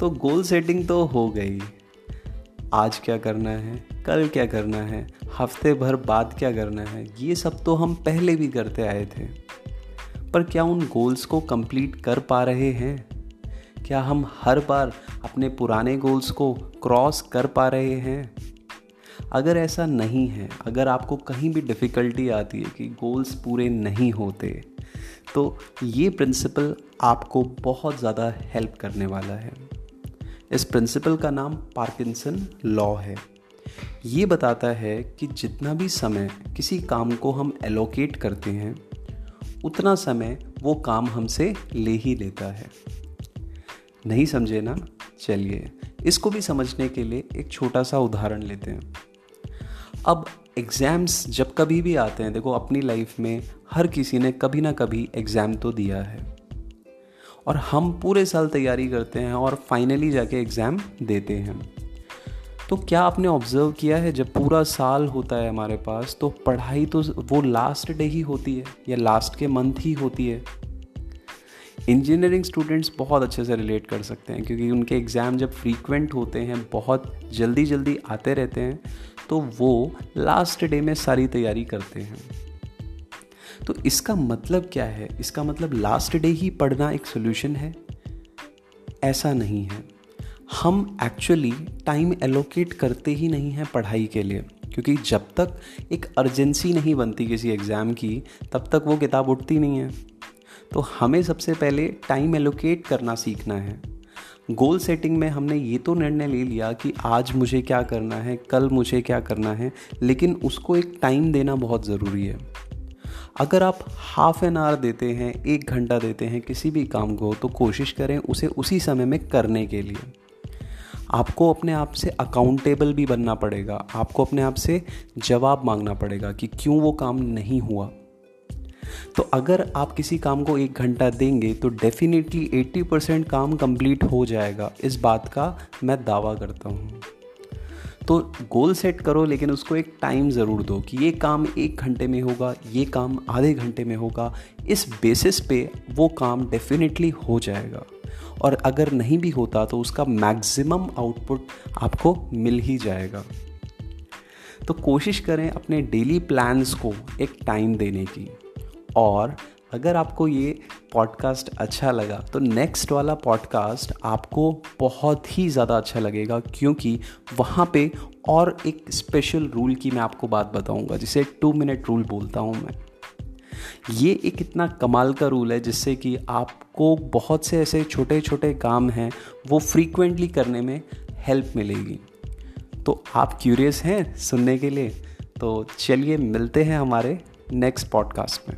तो goal setting तो हो गई। आज क्या करना है? कल क्या करना है? हफ़्ते भर बाद क्या करना है? ये सब तो हम पहले भी करते आए थे। पर क्या उन गोल्स को कंप्लीट कर पा रहे हैं? क्या हम हर बार अपने पुराने गोल्स को क्रॉस कर पा रहे हैं? अगर ऐसा नहीं है, अगर आपको कहीं भी डिफ़िकल्टी आती है कि गोल्स पूरे नहीं होते तो ये प्रिंसिपल आपको बहुत ज़्यादा हेल्प करने वाला है। इस प्रिंसिपल का नाम पार्किंसन लॉ है। ये बताता है कि जितना भी समय किसी काम को हम एलोकेट करते हैं, उतना समय वो काम हमसे ले ही लेता है। नहीं समझे ना? चलिए, इसको भी समझने के लिए एक छोटा सा उदाहरण लेते हैं। अब एग्ज़ाम्स जब कभी भी आते हैं, देखो अपनी लाइफ में हर किसी ने कभी ना कभी एग्ज़ाम तो दिया है। और हम पूरे साल तैयारी करते हैं और फाइनली जाके एग्ज़ाम देते हैं। तो क्या आपने ऑब्ज़र्व किया है, जब पूरा साल होता है हमारे पास तो पढ़ाई तो वो लास्ट डे ही होती है, या लास्ट के मंथ ही होती है? इंजीनियरिंग स्टूडेंट्स बहुत अच्छे से रिलेट कर सकते हैं, क्योंकि उनके एग्ज़ाम जब फ्रीक्वेंट होते हैं, बहुत जल्दी जल्दी आते रहते हैं तो वो लास्ट डे में सारी तैयारी करते हैं। तो इसका मतलब क्या है? इसका मतलब लास्ट डे ही पढ़ना एक सोल्यूशन है? ऐसा नहीं है। हम एक्चुअली टाइम एलोकेट करते ही नहीं हैं पढ़ाई के लिए, क्योंकि जब तक एक अर्जेंसी नहीं बनती किसी एग्ज़ाम की, तब तक वो किताब उठती नहीं है। तो हमें सबसे पहले टाइम एलोकेट करना सीखना है। गोल सेटिंग में हमने ये तो निर्णय ले लिया कि आज मुझे क्या करना है, कल मुझे क्या करना है, लेकिन उसको एक टाइम देना बहुत ज़रूरी है। अगर आप हाफ़ एन आवर देते हैं, एक घंटा देते हैं किसी भी काम को तो कोशिश करें उसे उसी समय में करने के लिए। आपको अपने आप से अकाउंटेबल भी बनना पड़ेगा। आपको अपने आप से जवाब मांगना पड़ेगा कि क्यों वो काम नहीं हुआ। तो अगर आप किसी काम को एक घंटा देंगे तो डेफिनेटली 80 परसेंट काम कंप्लीट हो जाएगा। इस बात का मैं दावा करता हूँ। तो गोल सेट करो, लेकिन उसको एक टाइम ज़रूर दो कि ये काम एक घंटे में होगा, ये काम आधे घंटे में होगा। इस बेसिस पे वो काम डेफिनेटली हो जाएगा। और अगर नहीं भी होता तो उसका मैक्सिमम आउटपुट आपको मिल ही जाएगा। तो कोशिश करें अपने डेली प्लान्स को एक टाइम देने की। और अगर आपको ये पॉडकास्ट अच्छा लगा तो नेक्स्ट वाला पॉडकास्ट आपको बहुत ही ज़्यादा अच्छा लगेगा, क्योंकि वहाँ पे और एक स्पेशल रूल की मैं आपको बात बताऊँगा, जिसे टू मिनट रूल बोलता हूँ मैं। ये एक इतना कमाल का रूल है, जिससे कि आपको बहुत से ऐसे छोटे छोटे काम हैं, वो फ्रीक्वेंटली करने में हेल्प मिलेगी। तो आप क्यूरियस हैं सुनने के लिए? तो चलिए मिलते हैं हमारे नेक्स्ट पॉडकास्ट में।